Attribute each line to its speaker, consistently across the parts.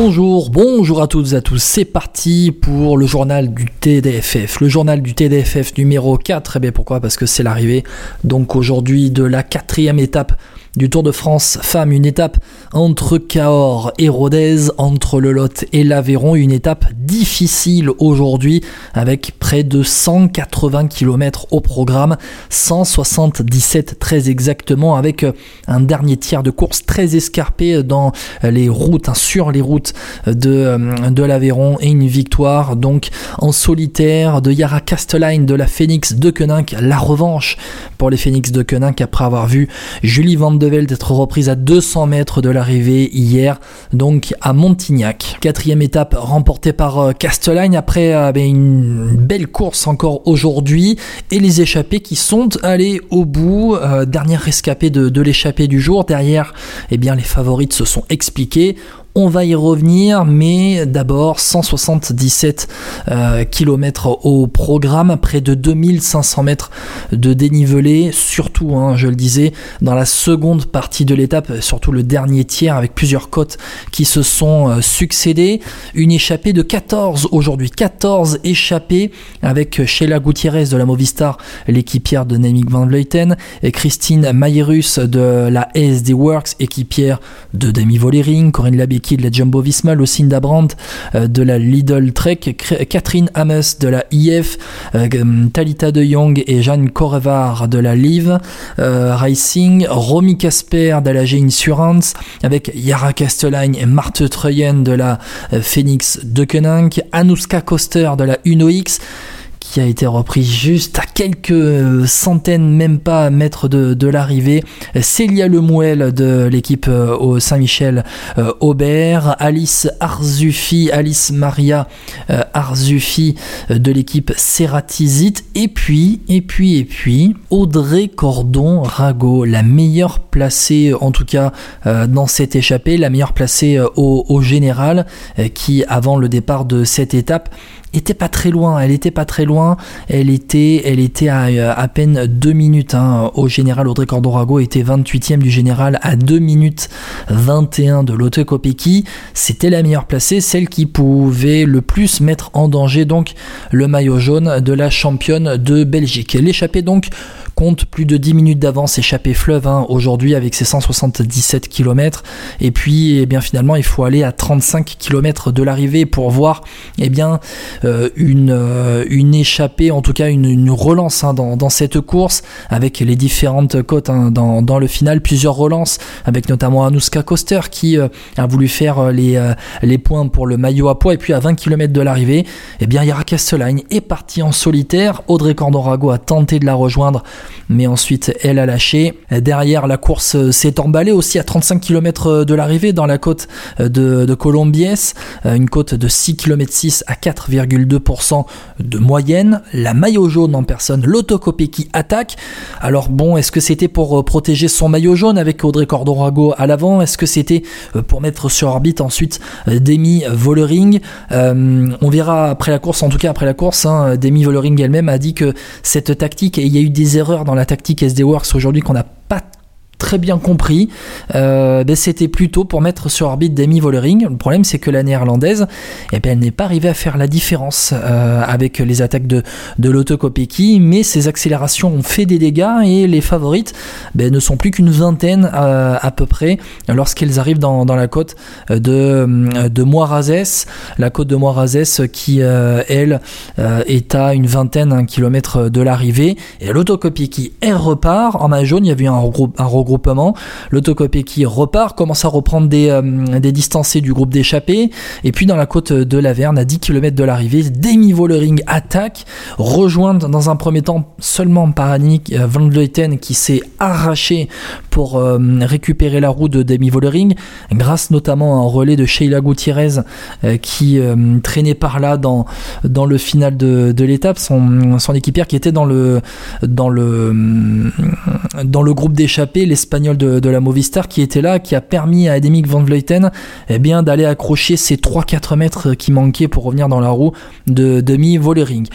Speaker 1: Bonjour, bonjour à toutes et à tous. C'est parti pour le journal du TDFF. Le journal du TDFF numéro 4. Et eh bien pourquoi? Parce que c'est l'arrivée donc aujourd'hui de la quatrième étape du Tour de France femme, une étape entre Cahors et Rodez, entre le Lot et l'Aveyron, une étape difficile aujourd'hui avec près de 180 km au programme, 177 très exactement, avec un dernier tiers de course très escarpé dans les routes, hein, sur les routes de, de l'Aveyron et une victoire donc en solitaire de Yara Castellain de la Phoenix de Koenig, la revanche pour les Phoenix de Koenig après avoir vu Julie Van de d'être reprise à 200 mètres de l'arrivée hier, donc à Montignac. Quatrième étape remportée par euh, Castellagne après euh, ben, une belle course encore aujourd'hui et les échappés qui sont allés au bout. Euh, dernière rescapée de, de l'échappée du jour. Derrière, eh bien, les favorites se sont expliquées. On va y revenir, mais d'abord 177 euh, km au programme, près de 2500 mètres de dénivelé, surtout, hein, je le disais, dans la seconde partie de l'étape, surtout le dernier tiers avec plusieurs côtes qui se sont euh, succédées. Une échappée de 14 aujourd'hui, 14 échappées avec Sheila Gutiérrez de la Movistar, l'équipière de Namik Van Vleuten, et Christine Mayerus de la SD Works, équipière de Demi Volering, Corinne Labéki de la Jumbo Visma, Lucinda Brandt euh, de la Lidl Trek, Catherine Ames de la IF, euh, Talita de Jong et Jeanne Correvar de la Live euh, Racing, Romy Casper de la G Insurance, avec Yara Castellain et Marthe Treyen de la Phoenix de Koenig, Anuska Koster de la UNOX, qui a été repris juste à quelques centaines, même pas mètres de, l'arrivée. Célia Lemouel de l'équipe euh, au Saint-Michel euh, Aubert, Alice Arzufi, Alice Maria euh, Arzufi de l'équipe Ceratizit, et puis, et puis, et puis, Audrey Cordon Rago, la meilleure placée, en tout cas dans cette échappée, la meilleure placée au, général, qui avant le départ de cette étape, était pas très loin, elle était pas très loin, elle était, elle était à euh, peine 2 minutes hein. au général Audrey Cordorago était 28e du général à 2 minutes 21 de Lotte Kopecky, c'était la meilleure placée, celle qui pouvait le plus mettre en danger donc le maillot jaune de la championne de Belgique. L'échappée donc compte plus de 10 minutes d'avance échappée fleuve hein, aujourd'hui avec ses 177 km et puis eh bien finalement il faut aller à 35 km de l'arrivée pour voir eh bien euh, une, euh, une échappée, en tout cas une, relance hein, dans, cette course avec les différentes côtes hein, dans, dans, le final, plusieurs relances avec notamment Anuska Koster qui euh, a voulu faire les, les points pour le maillot à poids. Et puis à 20 km de l'arrivée, eh bien Yara Castellain est partie en solitaire, Audrey Cordorago a tenté de la rejoindre mais ensuite elle a lâché. Derrière la course s'est emballée aussi à 35 km de l'arrivée dans la côte de, Colombiès, une côte de 6 km 6 à 4, 2% de moyenne. La maillot jaune en personne, l'autocopie qui attaque. Alors bon, est-ce que c'était pour euh, protéger son maillot jaune avec Audrey Cordorago à l'avant? Est-ce que c'était euh, pour mettre sur orbite ensuite euh, Demi Vollering? On après la course, en tout cas après la course, hein, Demi Vollering elle-même a dit que cette tactique, et il y a eu des erreurs dans la tactique SD Works aujourd'hui qu'on n'a pas très bien compris. Euh, ben, c'était plutôt pour mettre sur orbite Demi Vollering. Le problème, c'est que la néerlandaise, eh ben, elle n'est pas arrivée à faire la différence euh, avec les attaques de, de l'autocopéki, mais ses accélérations ont fait des dégâts et les favorites ben, ne sont plus qu'une vingtaine euh, à peu près lorsqu'elles arrivent dans, la côte de, de Moirazès. La côte de Moirazès qui, elle, est à une vingtaine, un kilomètre de l'arrivée. Et l'autocopéki, elle repart. En main jaune, il y avait un, un regroupement. L'autocopie qui repart, commence à reprendre des, euh, des distancés du groupe d'échappés. Et puis dans la côte de la Verne, à 10 km de l'arrivée, Demi Vollering attaque, rejoindre dans un premier temps seulement par Annick euh, Van Vleuten qui s'est arraché pour euh, récupérer la roue de Demi Vollering, grâce notamment à un relais de Sheila Gutiérrez qui traînait par là dans, dans le final de, de l'étape, son, son équipière qui était dans le, dans le, dans le groupe d'échappés, l'espagnol de, la Movistar qui était là, qui a permis à Ademic Van Vleuten eh bien, d'aller accrocher ces 3-4 mètres qui manquaient pour revenir dans la roue de Demi Vollering.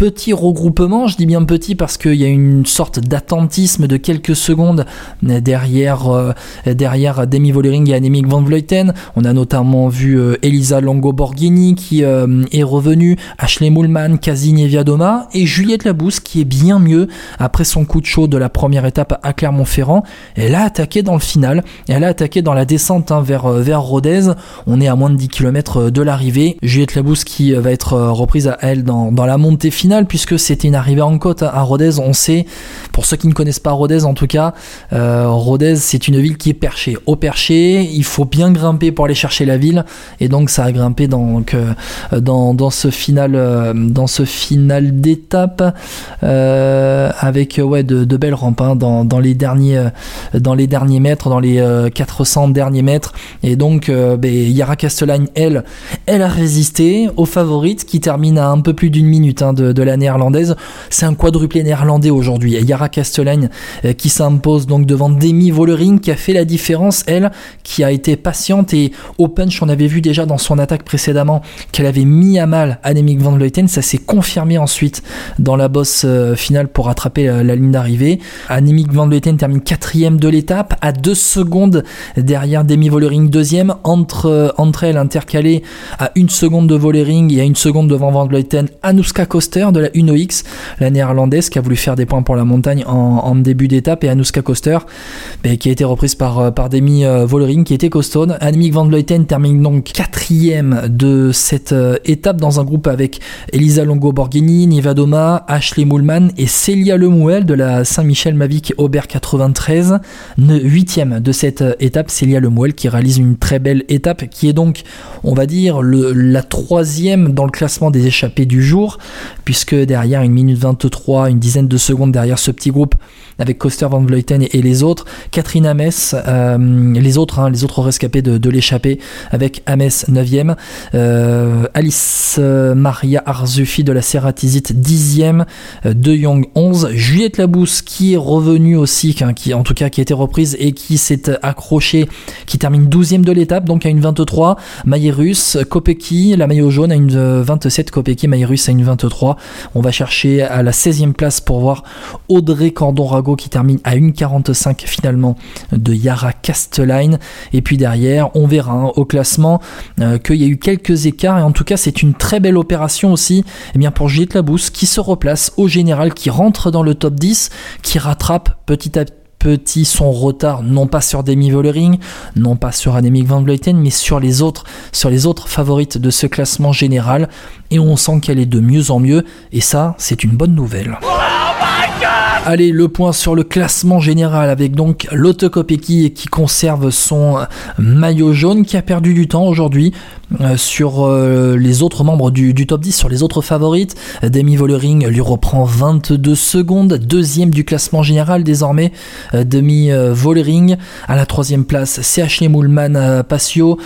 Speaker 1: Petit regroupement, je dis bien petit parce qu'il y a une sorte d'attentisme de quelques secondes derrière, euh, Demi Vollering et Annemiek van Vleuten. On a notamment vu euh, Elisa Longo-Borghini qui euh, est revenue, Ashley Moulman, Kazine Viadoma et Juliette Labousse qui est bien mieux après son coup de chaud de la première étape à Clermont-Ferrand. Elle a attaqué dans le final, elle a attaqué dans la descente hein, vers, vers Rodez. On est à moins de 10 km de l'arrivée. Juliette Labousse qui va être reprise à elle dans la montée finale puisque c'était une arrivée en côte à Rodez. On sait, pour ceux qui ne connaissent pas Rodez en tout cas, euh, Rodez c'est une ville qui est perchée. Au perché, il faut bien grimper pour aller chercher la ville et donc ça a grimpé donc, euh, dans, dans ce final, euh, dans ce final d'étape avec ouais, de, belles rampes hein, dans, dans, les derniers, dans les derniers mètres, dans les 400 derniers mètres. Et donc ben, Yara Castellane, elle, elle a résisté aux favorites qui terminent à un peu plus d'une minute hein, de, de la néerlandaise. C'est un quadruplé néerlandais aujourd'hui. Yara Castellane euh, qui s'impose donc devant Demi Vollering qui a fait la différence, elle, qui a été patiente et au punch, on avait vu déjà dans son attaque précédemment qu'elle avait mis à mal Annemiek van Vleuten. Ça s'est confirmé ensuite dans la bosse euh, finale pour rattraper la, ligne d'arrivée. Annemiek van Vleuten termine quatrième de l'étape à deux secondes derrière Demi Vollering deuxième. Entre, euh, entre elles intercalées à une seconde de Vollering et à une seconde devant van Vleuten, Anuska Koster de la Uno X, la néerlandaise qui a voulu faire des points pour la montagne en, début d'étape, et Anuska Koster ben, qui a été reprise par, euh, par Demi euh, Vollering qui était costaud. Annemiek van Vleuten termine donc quatrième de cette euh, étape dans un groupe avec Elisa Longo Borghini, Nivadoma, Ashley Moulman et Célia Lemouel de la Saint-Michel Mavic Aubert 93. Huitième de cette étape, Célia Lemouel qui réalise une très belle étape qui est donc, on va dire, le, la troisième dans le classement des échappées du jour puisque derrière une minute 23, une dizaine de secondes derrière ce petit groupe avec Coster Van Vleuten et, les autres, Catherine Ames, euh, les autres, hein, les autres rescapés de, de l'échappée avec Ames 9e, euh, Alice euh, Maria Arzufi de la Serratizite 10e, De Jong 11, Juliette Labousse qui est revenue aussi, qui en tout cas qui a été reprise et qui s'est accrochée, qui termine 12e de l'étape, donc à une 23, Maïrus, Kopeki, la maillot jaune à une 27, Kopeki, Maïrus à une 23, on va chercher à la 16e place pour voir Audrey Cordon-Rago qui termine à 1,45 finalement de Yara Castelline. Et puis derrière, on verra hein, au classement euh, qu'il y a eu quelques écarts. Et en tout cas, c'est une très belle opération aussi eh bien pour Juliette Labousse qui se replace au général, qui rentre dans le top 10, qui rattrape petit à petit petit son retard, non pas sur Demi Vollering, non pas sur Annemiek van Vleuten, mais sur les autres, sur les autres favorites de ce classement général. Et on sent qu'elle est de mieux en mieux, et ça, c'est une bonne nouvelle. Allez, le point sur le classement général avec donc l'autocopéki qui conserve son maillot jaune qui a perdu du temps aujourd'hui euh, sur euh, les autres membres du, top 10, sur les autres favorites. Demi Vollering lui reprend 22 secondes, deuxième du classement général désormais. Euh, Demi Vollering à la troisième place, CH Moulman Passio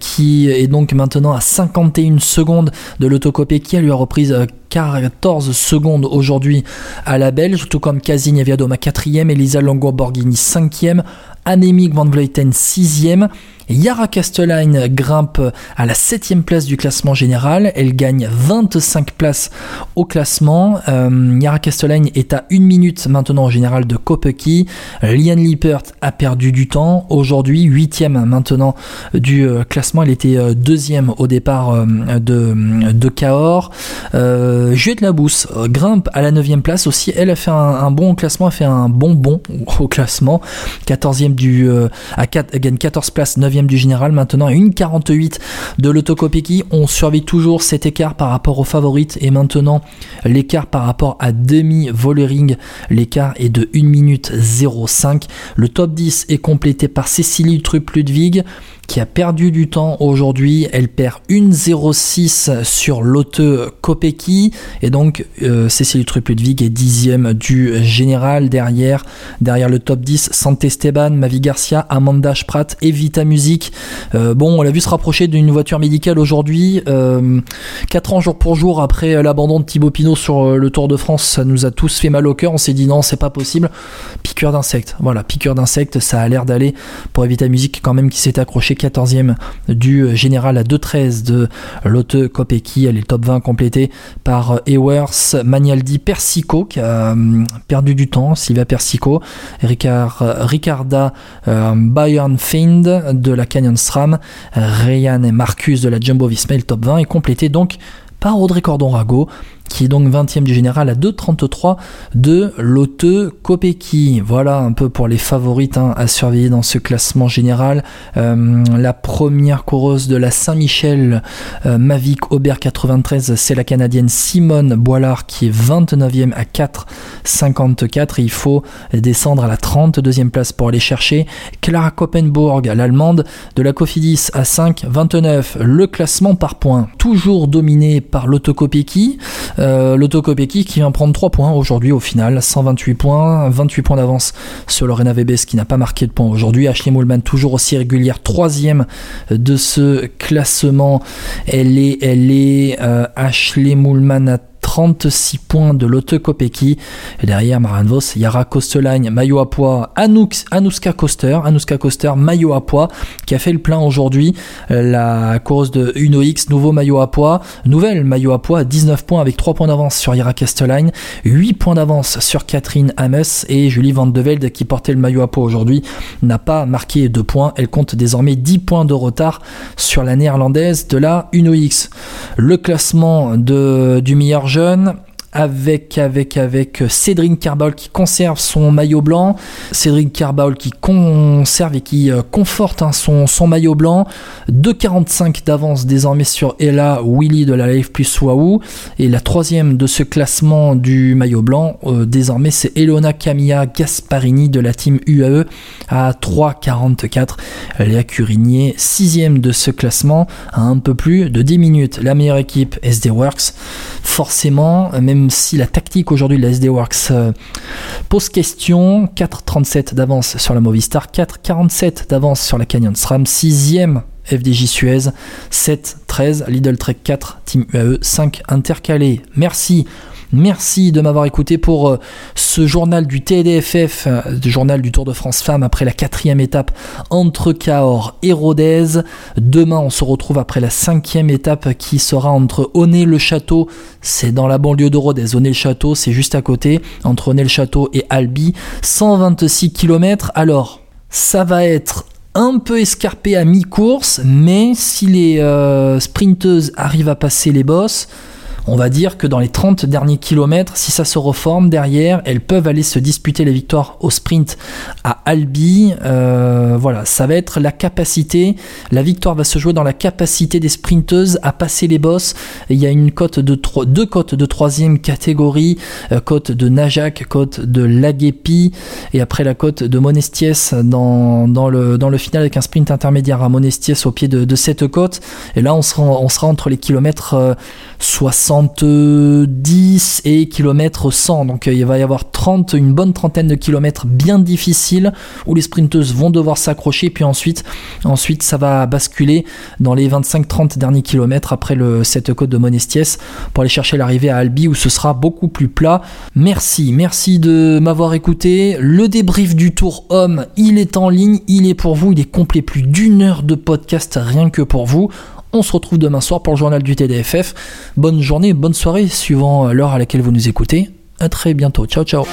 Speaker 1: qui est donc maintenant à 51 secondes de l'autocopie qui a lui a repris 14 secondes aujourd'hui à la Belge, tout comme Casini Viadoma 4ème, Elisa Longo Borghini 5ème, Annemiek van Vleuten 6ème. Yara Castelline grimpe à la 7 place du classement général. Elle gagne 25 places au classement. Euh, Yara Castelline est à 1 minute maintenant au général de Kopecky. Lian Lippert a perdu du temps. Aujourd'hui, 8 maintenant du euh, classement. Elle était euh, deuxième au départ de, de Cahors. Juliette Labousse grimpe à la 9 place aussi. Elle a fait un, bon classement, a fait un bon bon au classement. 14e du, à 4, elle gagne 14 places, 9 du général, maintenant à 1,48 de l'autocopéki. On surveille toujours cet écart par rapport aux favorites et maintenant l'écart par rapport à demi Vollering, l'écart est de 1 minute 05. Le top 10 est complété par Cécilie Trupp-Ludwig qui a perdu du temps aujourd'hui. Elle perd 1,06 sur Lotte Kopecky et donc euh, Cécile Trupp-Ludwig est dixième du général derrière derrière le top 10 Santé Esteban, Navi Garcia, Amanda Sprat et Vita Music. bon, on l'a vu se rapprocher d'une voiture médicale aujourd'hui. 4 ans jour pour jour après l'abandon de Thibaut Pinot sur le Tour de France, ça nous a tous fait mal au cœur. On s'est dit non, c'est pas possible. Piqueur d'insectes. Voilà, piqueur d'insectes, ça a l'air d'aller pour Evita Music quand même qui s'est accroché 14e du général à 2-13 de Lotte Kopecky. Elle est top 20 complétée par Ewers, Magnaldi, Persico qui a euh, perdu du temps, Sylvia Persico, Ricard, Ricarda euh, Bayern Find de la Canyon SRAM, Ryan et Marcus de la Jumbo Visma, top 20 est complété donc par Audrey Cordon-Rago qui est donc 20e du général à 2,33 de Lotte Kopecky. Voilà un peu pour les favorites hein, à surveiller dans ce classement général. Euh, la première coureuse de la Saint-Michel euh, Mavic Aubert 93, c'est la Canadienne Simone Boilard qui est 29e à 4,54 il faut descendre à la 32e place pour aller chercher Clara Koppenburg, l'allemande de la Cofidis à 5,29. Le classement par points, toujours dominé par Lotte Kopecky. Euh, L'autocopéki qui vient prendre 3 points aujourd'hui au final, 128 points, 28 points d'avance sur Lorena Vebes qui n'a pas marqué de points aujourd'hui. Ashley Moulman toujours aussi régulière, troisième de ce classement. Elle est, elle est euh, Ashley Moulman à 36 points de Lotte Kopecky. Et derrière Marianne Vos, Yara Kostelagne, maillot à poids, Anouska Koster, Anouska maillot à poids, qui a fait le plein aujourd'hui. Euh, la course de Uno X, nouveau maillot à poids, nouvelle maillot à poids, 19 points avec 3 points d'avance sur Yara Kostelagne, 8 points d'avance sur Catherine Ames et Julie Van de Velde qui portait le maillot à poids aujourd'hui n'a pas marqué de points. Elle compte désormais 10 points de retard sur la néerlandaise de la Uno X. Le classement de, du meilleur jeu jeune avec, avec, avec Cédric Carbaul qui conserve son maillot blanc. Cédric Carbaul qui conserve et qui euh, conforte hein, son, son, maillot blanc. 2,45 d'avance désormais sur Ella Willy de la Life plus Wahoo. Et la troisième de ce classement du maillot blanc, euh, désormais, c'est Elona Camilla Gasparini de la team UAE à 3,44. Léa Curinier, sixième de ce classement, à un peu plus de 10 minutes. La meilleure équipe SD Works, forcément, même si la tactique aujourd'hui de la SD Works euh, pose question, 4,37 d'avance sur la Movistar, 4,47 d'avance sur la Canyon SRAM, 6ème FDJ Suez, 7-13, Lidl Trek 4, Team UAE 5 intercalé. Merci Merci de m'avoir écouté pour euh, ce journal du TDFF, euh, le journal du Tour de France Femmes après la quatrième étape entre Cahors et Rodez. Demain, on se retrouve après la cinquième étape qui sera entre Onet-le-Château, c'est dans la banlieue de Rodez. Onet-le-Château, c'est juste à côté, entre Onet-le-Château et Albi, 126 km. Alors, ça va être un peu escarpé à mi-course, mais si les euh, sprinteuses arrivent à passer les bosses, on va dire que dans les 30 derniers kilomètres, si ça se reforme derrière, elles peuvent aller se disputer les victoires au sprint à Albi. Euh, voilà, ça va être la capacité. La victoire va se jouer dans la capacité des sprinteuses à passer les bosses. il y a une cote de deux cotes de troisième catégorie, euh, cote de Najak, cote de Laguepi, et après la cote de Monestiès dans, le, final avec un sprint intermédiaire à Monestiès au pied de, cette côte. Et là, on sera, on sera entre les kilomètres 60 euh, 10 et kilomètres 100. Donc euh, il va y avoir 30, une bonne trentaine de kilomètres bien difficiles où les sprinteuses vont devoir s'accrocher. Puis ensuite, ensuite, ça va basculer dans les 25-30 derniers kilomètres après le, cette côte de Monestiès pour aller chercher l'arrivée à Albi où ce sera beaucoup plus plat. Merci, merci de m'avoir écouté. Le débrief du Tour Homme, il est en ligne, il est pour vous, il est complet plus d'une heure de podcast rien que pour vous. On se retrouve demain soir pour le journal du TDFF. Bonne journée, bonne soirée, suivant l'heure à laquelle vous nous écoutez. A très bientôt. Ciao, ciao.